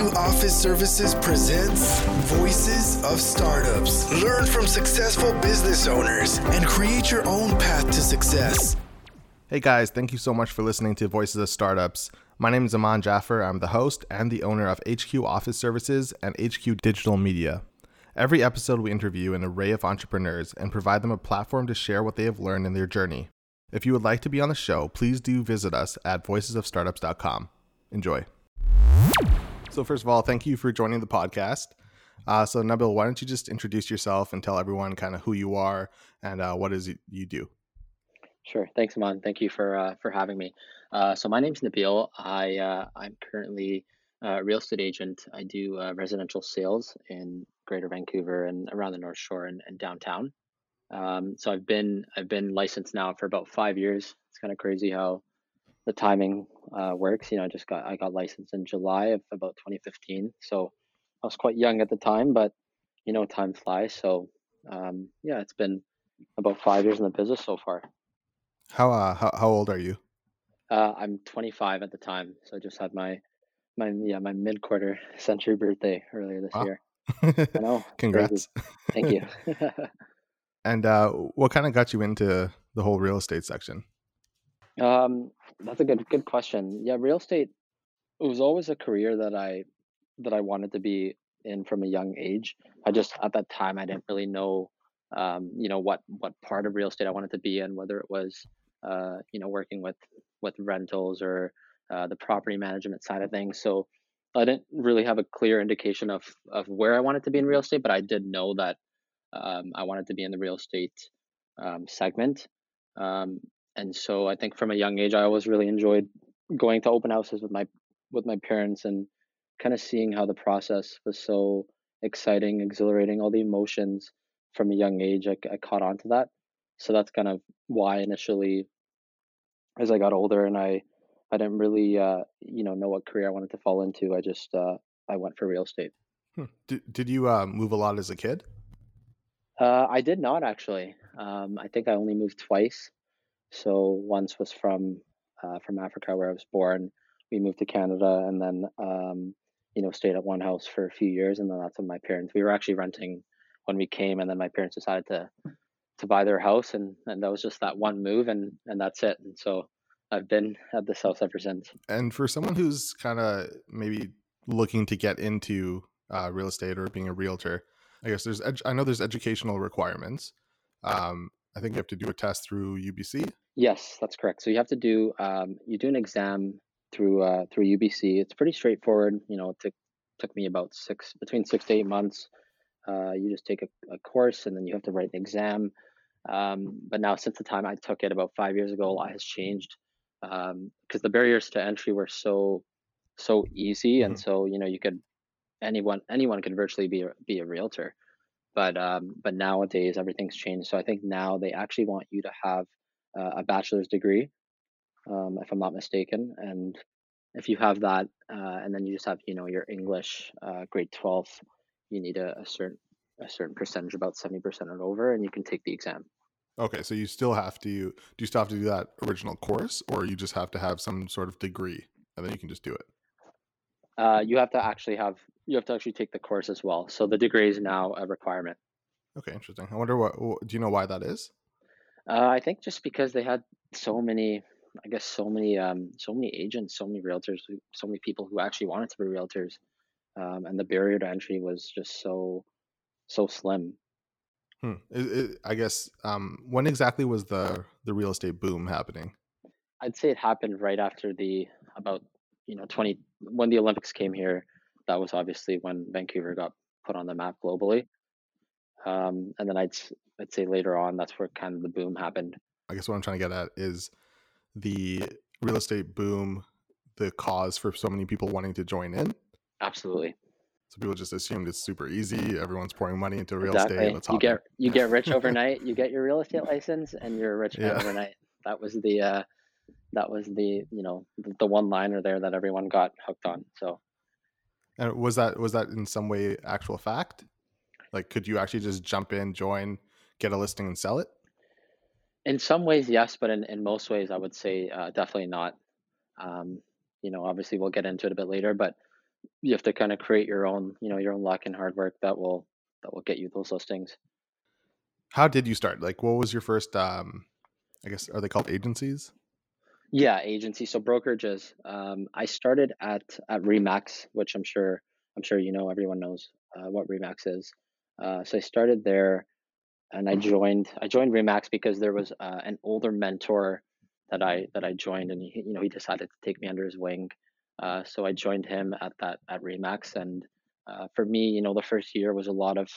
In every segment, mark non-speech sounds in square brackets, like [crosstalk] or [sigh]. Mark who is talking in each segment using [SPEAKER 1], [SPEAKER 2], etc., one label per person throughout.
[SPEAKER 1] HQ Office Services presents Voices of Startups. Learn from successful business owners and create your own path to success.
[SPEAKER 2] Hey guys, thank you so much for listening to Voices of Startups. My name is Aman Jaffer. I'm the host and the owner of HQ Office Services and HQ Digital Media. Every episode, we interview an array of entrepreneurs and provide them a platform to share what they have learned in their journey. If you would like to be on the show, please do visit us at voicesofstartups.com. Enjoy. So, first of all, thank you for joining the podcast. Uh, so, Nabil, why don't you just introduce yourself and tell everyone kind of who you are and uh, what is it you do?
[SPEAKER 3] Sure. Thanks, Aman. Thank you for uh, for having me. Uh, so, my name's Nabil. I uh, I'm currently a real estate agent. I do uh, residential sales in Greater Vancouver and around the North Shore and, and downtown. Um, so I've been I've been licensed now for about five years. It's kind of crazy how the timing uh, works. You know, I just got I got licensed in July of about 2015, so I was quite young at the time, but you know, time flies. So um, yeah, it's been about five years in the business so far.
[SPEAKER 2] How uh, how, how old are you?
[SPEAKER 3] Uh, I'm 25 at the time, so I just had my my yeah my mid quarter [laughs] century birthday earlier this wow. year. [laughs]
[SPEAKER 2] I know. Congrats.
[SPEAKER 3] Thank you. [laughs]
[SPEAKER 2] and uh, what kind of got you into the whole real estate section?
[SPEAKER 3] Um, that's a good good question. Yeah, real estate it was always a career that I that I wanted to be in from a young age. I just at that time I didn't really know um, you know what what part of real estate I wanted to be in, whether it was uh, you know working with with rentals or uh, the property management side of things. So I didn't really have a clear indication of of where I wanted to be in real estate, but I did know that um, I wanted to be in the real estate um, segment. Um, and so I think from a young age, I always really enjoyed going to open houses with my with my parents and kind of seeing how the process was so exciting, exhilarating, all the emotions from a young age. I, I caught on to that, so that's kind of why initially, as I got older and I I didn't really uh, you know know what career I wanted to fall into. I just uh, I went for real estate.
[SPEAKER 2] Hmm. Did Did you uh, move a lot as a kid?
[SPEAKER 3] Uh, I did not actually. Um, I think I only moved twice. So once was from uh, from Africa where I was born. We moved to Canada and then um, you know stayed at one house for a few years, and then that's when my parents. We were actually renting when we came, and then my parents decided to to buy their house, and and that was just that one move, and and that's it. And so I've been at this house ever since.
[SPEAKER 2] And for someone who's kind of maybe looking to get into uh, real estate or being a realtor, I guess there's ed- I know there's educational requirements. Um, I think you have to do a test through UBC.
[SPEAKER 3] Yes, that's correct. So you have to do um, you do an exam through uh, through UBC. It's pretty straightforward. You know, it took took me about six between six to eight months. Uh, you just take a, a, course and then you have to write an exam. Um, but now, since the time I took it about five years ago, a lot has changed because um, the barriers to entry were so so easy, mm-hmm. and so you know you could anyone anyone could virtually be a, be a realtor but um, but nowadays everything's changed. So i think now they actually want you to have uh, a bachelor's degree um, if i'm not mistaken. And if you have that uh, and then you just have you know your english uh, grade 12 you need a, a, certain a certain percentage about 70% and over and you can take the exam.
[SPEAKER 2] Okay so you still have to do you still have to do that original course or you just have to have some sort of degree and then you can just do it?
[SPEAKER 3] Uh, you have to actually have you have to actually take the course as well. So the degree is now a requirement.
[SPEAKER 2] Okay, interesting. I wonder what do you know why that is?
[SPEAKER 3] Uh, I think just because they had so many, I guess so many, um, so many agents, so many realtors, so many people who actually wanted to be realtors, um, and the barrier to entry was just so, so slim.
[SPEAKER 2] Hmm. It, it, I guess um, when exactly was the the real estate boom happening?
[SPEAKER 3] I'd say it happened right after the about you know 20 when the Olympics came here that was obviously when Vancouver got put on the map globally. Um, and then I'd I'd say later on that's where kind of the boom happened.
[SPEAKER 2] I guess what I'm trying to get at is the real estate boom, the cause for so many people wanting to join in.
[SPEAKER 3] Absolutely.
[SPEAKER 2] So people just assumed it's super easy. Everyone's pouring money into real
[SPEAKER 3] exactly.
[SPEAKER 2] estate. Let's
[SPEAKER 3] you get you get rich [laughs] overnight. You get your real estate license, and you're rich yeah. overnight. That was the uh, that was the you know the, the one liner there that everyone got hooked on. So
[SPEAKER 2] and was that was that in some way actual fact? Like, could you actually just jump in, join, get a listing, and sell it?
[SPEAKER 3] In some ways, yes, but in, in most ways, I would say uh, definitely not. Um, you know, obviously, we'll get into it a bit later, but you have to kind of create your own, you know, your own luck and hard work that will that will get you those listings.
[SPEAKER 2] How did you start? Like, what was your first? Um, I guess are they called agencies?
[SPEAKER 3] Yeah, agency. So brokerages. Um, I started at at Remax, which I'm sure I'm sure you know. Everyone knows uh, what Remax is. Uh, so I started there, and I joined. I joined Remax because there was uh, an older mentor that I that I joined, and he, you know he decided to take me under his wing. Uh, so I joined him at that at Remax, and uh, for me, you know, the first year was a lot of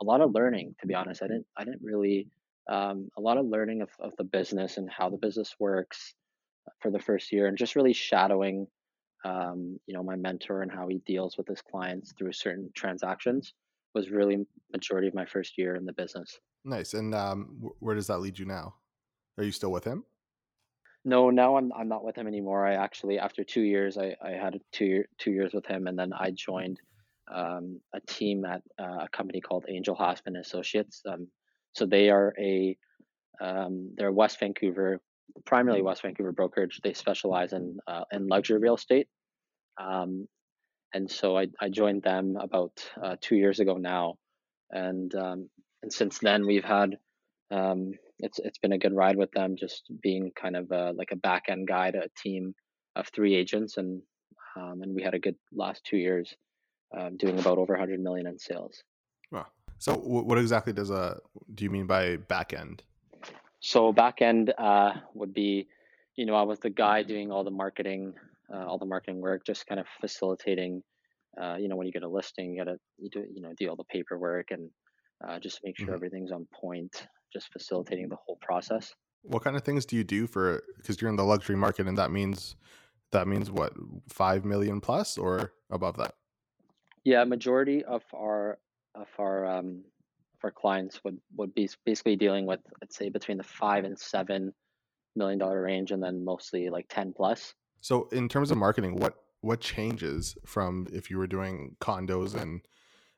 [SPEAKER 3] a lot of learning. To be honest, I didn't I didn't really um, a lot of learning of, of the business and how the business works for the first year and just really shadowing um, you know my mentor and how he deals with his clients through certain transactions was really majority of my first year in the business.
[SPEAKER 2] Nice and um, where does that lead you now? Are you still with him?
[SPEAKER 3] No now i'm, I'm not with him anymore. I actually after two years i, I had two, two years with him and then i joined um, a team at uh, a company called Angell Hasman associates um, so they are a um, they're West Vancouver primarily West Vancouver brokerage. They specialize in uh, in luxury real estate, um, and so I, I joined them about uh, two years ago now, and um, and since then we've had um, it's it's been a good ride with them, just being kind of a, like a back end guy to a team of three agents, and um, and we had a good last two years, um, doing about over 100 million in sales.
[SPEAKER 2] Wow. So what exactly does a do you mean by back end?
[SPEAKER 3] So back end uh, would be, you know, I was the guy doing all the marketing, uh, all the marketing work, just kind of facilitating. Uh, you know, when you get a listing, you gotta you do you know do all the paperwork and uh, just make sure mm-hmm. everything's on point. Just facilitating the whole process.
[SPEAKER 2] What kind of things do you do for? Because you're in the luxury market, and that means that means what five million plus or above that.
[SPEAKER 3] Yeah, majority of our of our um, for clients would would be basically dealing with let's say between the five and seven million dollar range, and then mostly like ten plus.
[SPEAKER 2] So in terms of marketing, what what changes from if you were doing condos and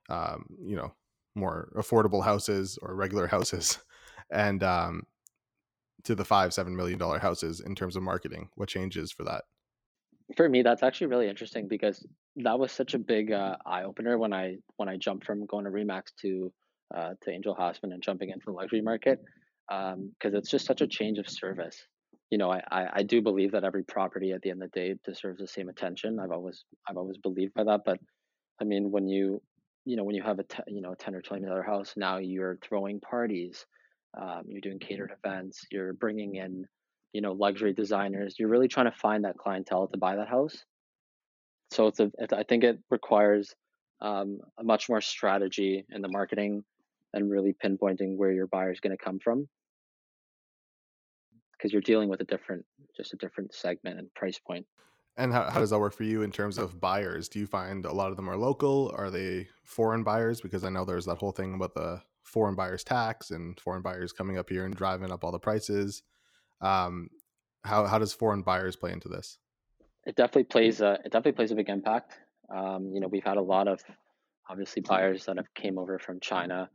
[SPEAKER 2] um, you know more affordable houses or regular houses, [laughs] and um, to the five seven million dollar houses in terms of marketing? What changes for that?
[SPEAKER 3] For me, that's actually really interesting because that was such a big uh, eye opener when I when I jumped from going to Remax to uh, to Angell Hasman and jumping into the luxury market because um, it's just such a change of service. You know, I, I, I, do believe that every property at the end of the day deserves the same attention. I've always I've always believed by that. But I mean, when you you know when you have a te- you know a ten or twenty million dollar house, now you're throwing parties, um, you're doing catered events, you're bringing in you know luxury designers. You're really trying to find that clientele to buy that house. So it's a, I think it requires um, a much more strategy in the marketing and really pinpointing where your buyer is going to come from. Because you're dealing with a different just a different segment and price point.
[SPEAKER 2] and how, how does that work for you in terms of buyers? Do you find a lot of them are local? Are they foreign buyers? Because i know there's that whole thing about the foreign buyers tax and foreign buyers coming up here and driving up all the prices. Um, how, how does foreign buyers play into this?
[SPEAKER 3] It definitely plays a it definitely plays a big impact. Um, you know we've had a lot of obviously buyers that have came over from china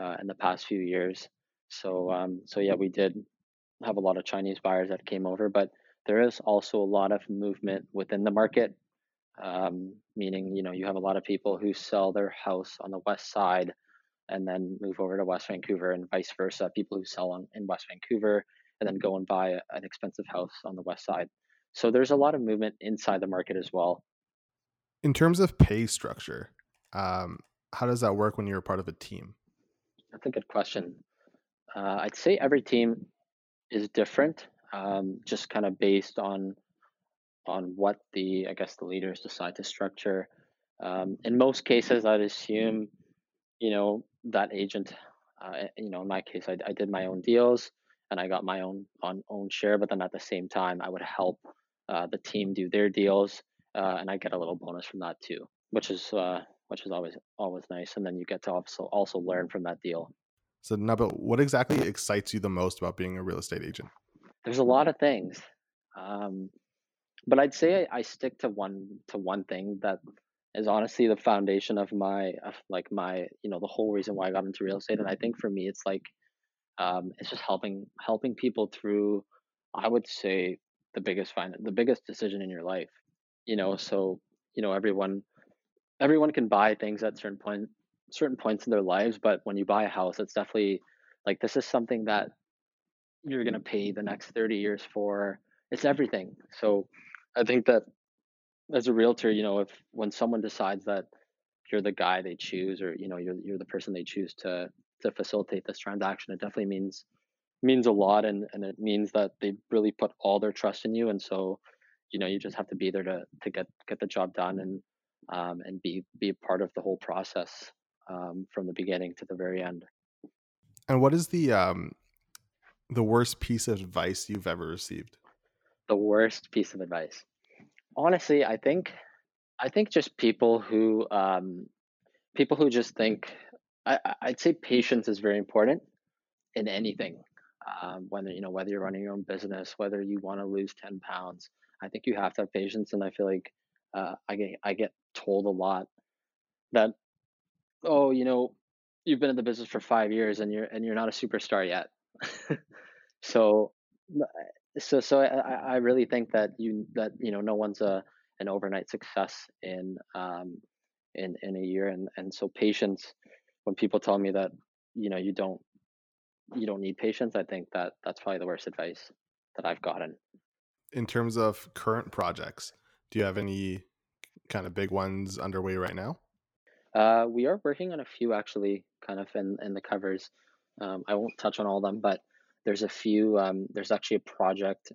[SPEAKER 3] uh, in the past few years. So um, so yeah, we did have a lot of Chinese buyers that came over, but there is also a lot of movement within the market. Um, meaning, you know, you have a lot of people who sell their house on the west side and then move over to West Vancouver, and vice versa. People who sell on, in West Vancouver and then go and buy an expensive house on the west side. So there's a lot of movement inside the market as well.
[SPEAKER 2] In terms of pay structure, um, how does that work when you're a part of a team?
[SPEAKER 3] That's a good question. Uh, I'd say every team is different, um, just kind of based on on what the I guess the leaders decide to structure. Um, in most cases, I'd assume, you know, that agent. Uh, you know, in my case, I, I did my own deals and I got my own on own share, but then at the same time, I would help uh, the team do their deals, uh, and I get a little bonus from that too, which is uh, which is always always nice. And then you get to also also learn from that deal.
[SPEAKER 2] So Nabil, what exactly excites you the most about being a real estate agent?
[SPEAKER 3] There's a lot of things, um, but I'd say I, I stick to one to one thing that is honestly the foundation of my of like my you know the whole reason why I got into real estate. And I think for me, it's like um, it's just helping helping people through. I would say the biggest find the biggest decision in your life. You know, so you know everyone everyone can buy things at certain point certain points in their lives, but when you buy a house, it's definitely like this is something that you're going to pay the next 30 years for. It's everything. So I think that as a realtor, you know, if when someone decides that you're the guy they choose or you know you're you're the person they choose to to facilitate this transaction, it definitely means means a lot and and it means that they really put all their trust in you and so you know you just have to be there to to get get the job done and um, and be be a part of the whole process um, from the beginning to the very end.
[SPEAKER 2] And what is the um, the worst piece of advice you've ever received?
[SPEAKER 3] The worst piece of advice, honestly, I think I think just people who um, people who just think I, I'd say patience is very important in anything. Um, whether you know whether you're running your own business, whether you want to lose ten pounds, I think you have to have patience. And I feel like uh, I get I get told a lot that oh you know you've been in the business for five years and you're and you're not a superstar yet. [laughs] so so so I, I really think that you that you know no one's a an overnight success in um in in a year and and so patience when people tell me that you know you don't you don't need patience i think that that's probably the worst advice that i've gotten
[SPEAKER 2] in terms of current projects do you have any kind of big ones underway right now?
[SPEAKER 3] Uh, we are working on a few actually kind of in in the covers. Um, i won't touch on all of them but there's a few um, there's actually a project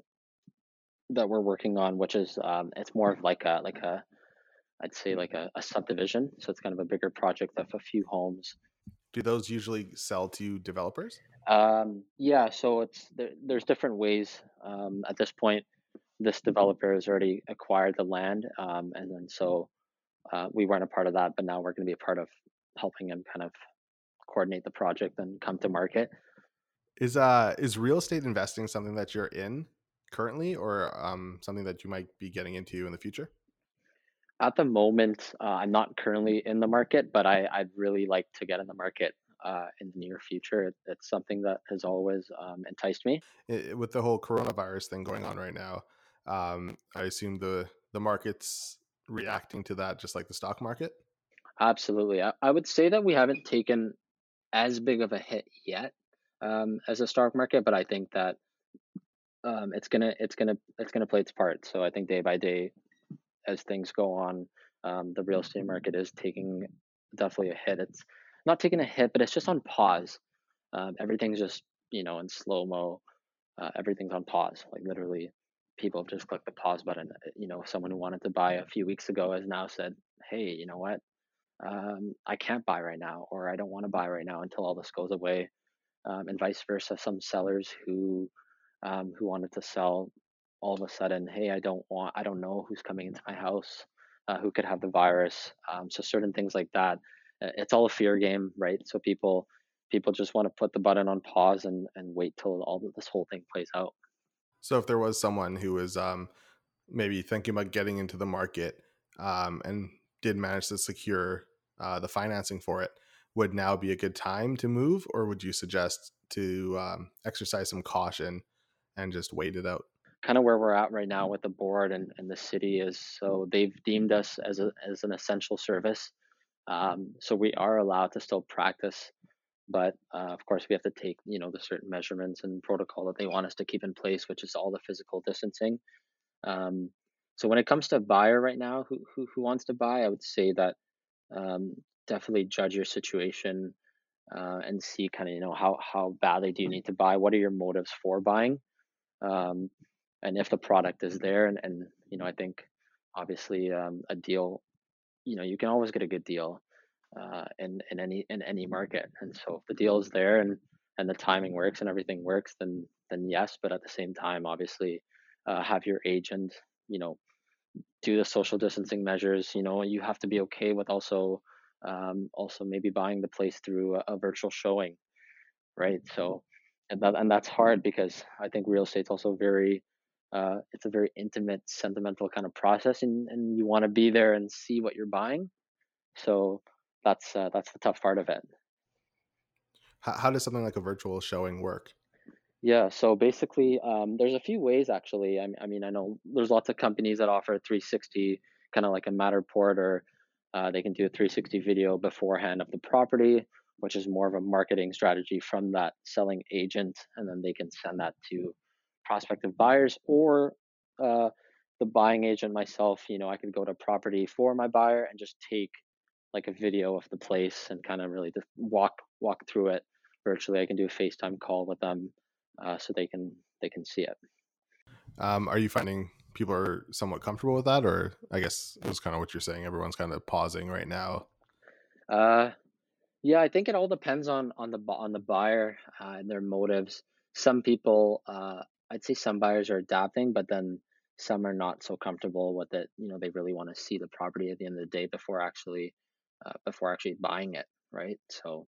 [SPEAKER 3] that we're working on which is um, it's more of like a like a i'd say like a, a subdivision. So it's kind of a bigger project of a few homes.
[SPEAKER 2] Do those usually sell to developers?
[SPEAKER 3] Um, yeah, so it's there, there's different ways. Um, at this point, this developer has already acquired the land, um, and then so uh, we weren't a part of that, but now we're going to be a part of helping him kind of coordinate the project and come to market.
[SPEAKER 2] Is uh is real estate investing something that you're in currently, or um, something that you might be getting into in the future?
[SPEAKER 3] At the moment, uh, I'm not currently in the market, but I, I'd really like to get in the market uh, in the near future. It, it's something that has always um, enticed me.
[SPEAKER 2] It, with the whole coronavirus thing going on right now, um, I assume the the market's reacting to that just like the stock market.
[SPEAKER 3] Absolutely, I, I would say that we haven't taken as big of a hit yet um, as a stock market, but I think that um, it's gonna it's gonna it's gonna play its part. So I think day by day, as things go on, um, the real estate market is taking definitely a hit. It's not taking a hit, but it's just on pause. Um, everything's just you know in slow mo. Uh, everything's on pause. Like literally, people have just clicked the pause button. Uh, you know, someone who wanted to buy a few weeks ago has now said, "Hey, you know what? Um, I can't buy right now, or I don't want to buy right now until all this goes away." Um, and vice versa. Some sellers who um, who wanted to sell all of a sudden, hey, I don't want, I don't know who's coming into my house, uh, who could have the virus. Um, so certain things like that it's all a fear game, right? So people people just want to put the button on pause and and wait till all this whole thing plays out.
[SPEAKER 2] So if there was someone who was um, maybe thinking about getting into the market um, and did manage to secure uh, the financing for it, would now be a good time to move, or would you suggest to um, exercise some caution and just wait it out?
[SPEAKER 3] Kind of where we're at right now with the board and, and the city is so they've deemed us as a as an essential service. Um, so we are allowed to still practice, but uh, of course we have to take you know the certain measurements and protocol that they want us to keep in place, which is all the physical distancing. Um, so when it comes to buyer right now, who, who who wants to buy, I would say that um, definitely judge your situation uh, and see kind of you know how how badly do you need to buy. What are your motives for buying? Um, and if the product is there, and, and you know I think obviously um, a deal you know you can always get a good deal uh, in in any in any market. And so if the deal is there and and the timing works and everything works, then then yes. But at the same time, obviously, uh, have your agent, you know, do the social distancing measures. You know, you have to be okay with also um, also maybe buying the place through a, a virtual showing, right? So and that and that's hard because I think real estate's also very uh, it's a very intimate, sentimental kind of process, and, and you want to be there and see what you're buying. So that's uh, that's the tough part of it.
[SPEAKER 2] How, how does something like a virtual showing work?
[SPEAKER 3] Yeah, so basically, um, there's a few ways actually. I, I, mean, I know there's lots of companies that offer 360, kind of like a Matterport or Uh, they can do a 360 video beforehand of the property, which is more of a marketing strategy from that selling agent, and then they can send that to prospective buyers or uh, the buying agent myself. You know, I could go to property for my buyer and just take like a video of the place and kind of really just walk walk through it virtually. I can do a FaceTime call with them uh, so they can they can see it.
[SPEAKER 2] Um, are you finding people are somewhat comfortable with that, or I guess it was kind of what you're saying. Everyone's kind of pausing right now.
[SPEAKER 3] Uh, yeah, I think it all depends on on the on the buyer uh, and their motives. Some people, uh, I'd say, some buyers are adapting, but then some are not so comfortable with it. You know, they really want to see the property at the end of the day before actually uh, before actually buying it, right? So,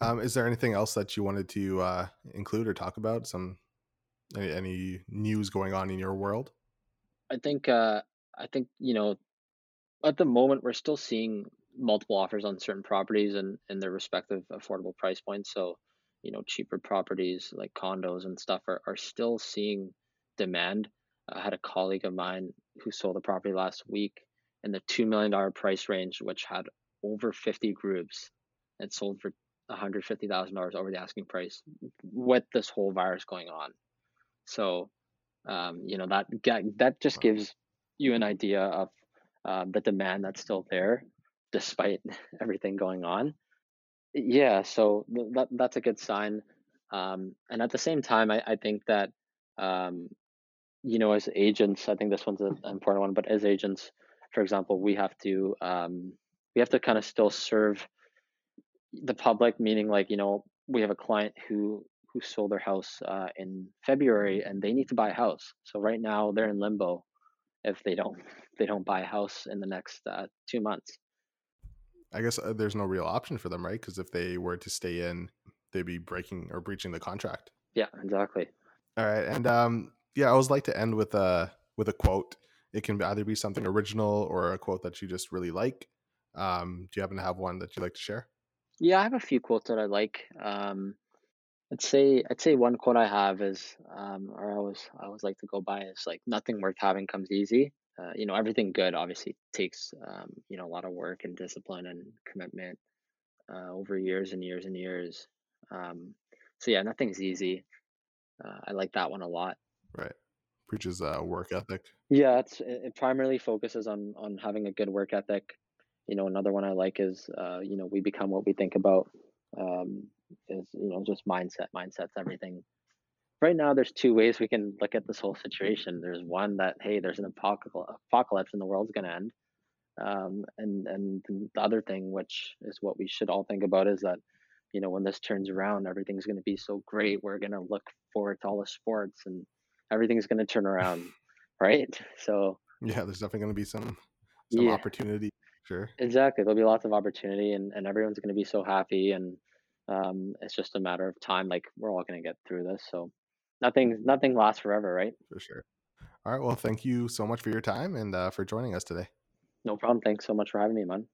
[SPEAKER 2] um, is there anything else that you wanted to uh, include or talk about? Some any, any news going on in your world?
[SPEAKER 3] I think uh, I think you know at the moment we're still seeing multiple offers on certain properties and in their respective affordable price points. So, you know, cheaper properties like condos and stuff are, are still seeing demand. I had a colleague of mine who sold a property last week in the $2 million price range, which had over 50 groups and sold for $150,000 over the asking price with this whole virus going on. So, um, you know, that, that just gives you an idea of uh, the demand that's still there despite [laughs] everything going on. Yeah, so that, that's a good sign. Um, and at the same time, I, I think that, um, you know, as agents, I think this one's an important one, but as agents, for example, we have to um, we have to kind of still serve the public, meaning like you know we have a client who who sold their house uh, in February and they need to buy a house. So right now they're in limbo if they don't they don't buy a house in the next uh, two months.
[SPEAKER 2] I guess uh, there's no real option for them, right? Because if they were to stay in, they'd be breaking or breaching the contract.
[SPEAKER 3] Yeah, exactly.
[SPEAKER 2] All right, and um, yeah, I always like to end with a with a quote. It can either be something original or a quote that you just really like. Um, do you happen to have one that you'd like to share?
[SPEAKER 3] Yeah, I have a few quotes that I like. Um, I'd say I'd say one quote I have is, um, or I always I always like to go by is like nothing worth having comes easy. Uh, you know, everything good obviously takes um, you know a lot of work and discipline and commitment uh, over years and years and years. Um, so yeah, nothing's easy. Uh, I like that one a lot.
[SPEAKER 2] Right preaches uh, work ethic.
[SPEAKER 3] Yeah, it's it primarily focuses on on having a good work ethic. You know, another one I like is uh, you know we become what we think about. Um, is you know just mindset. Mindset's everything. Right now, there's two ways we can look at this whole situation. There's one that hey, there's an apocalypse and the world's going to end, um, and and the other thing, which is what we should all think about, is that you know when this turns around, everything's going to be so great. We're going to look forward to all the sports and everything's going to turn around, right? So
[SPEAKER 2] yeah, there's definitely going to be some some yeah, opportunity. Sure.
[SPEAKER 3] Exactly, there'll be lots of opportunity, and and everyone's going to be so happy, and um, it's just a matter of time. Like we're all going to get through this. So nothing nothing lasts forever, right?
[SPEAKER 2] For sure. All right. Well, thank you so much for your time and uh, for joining us today.
[SPEAKER 3] No problem. Thanks so much for having me, man.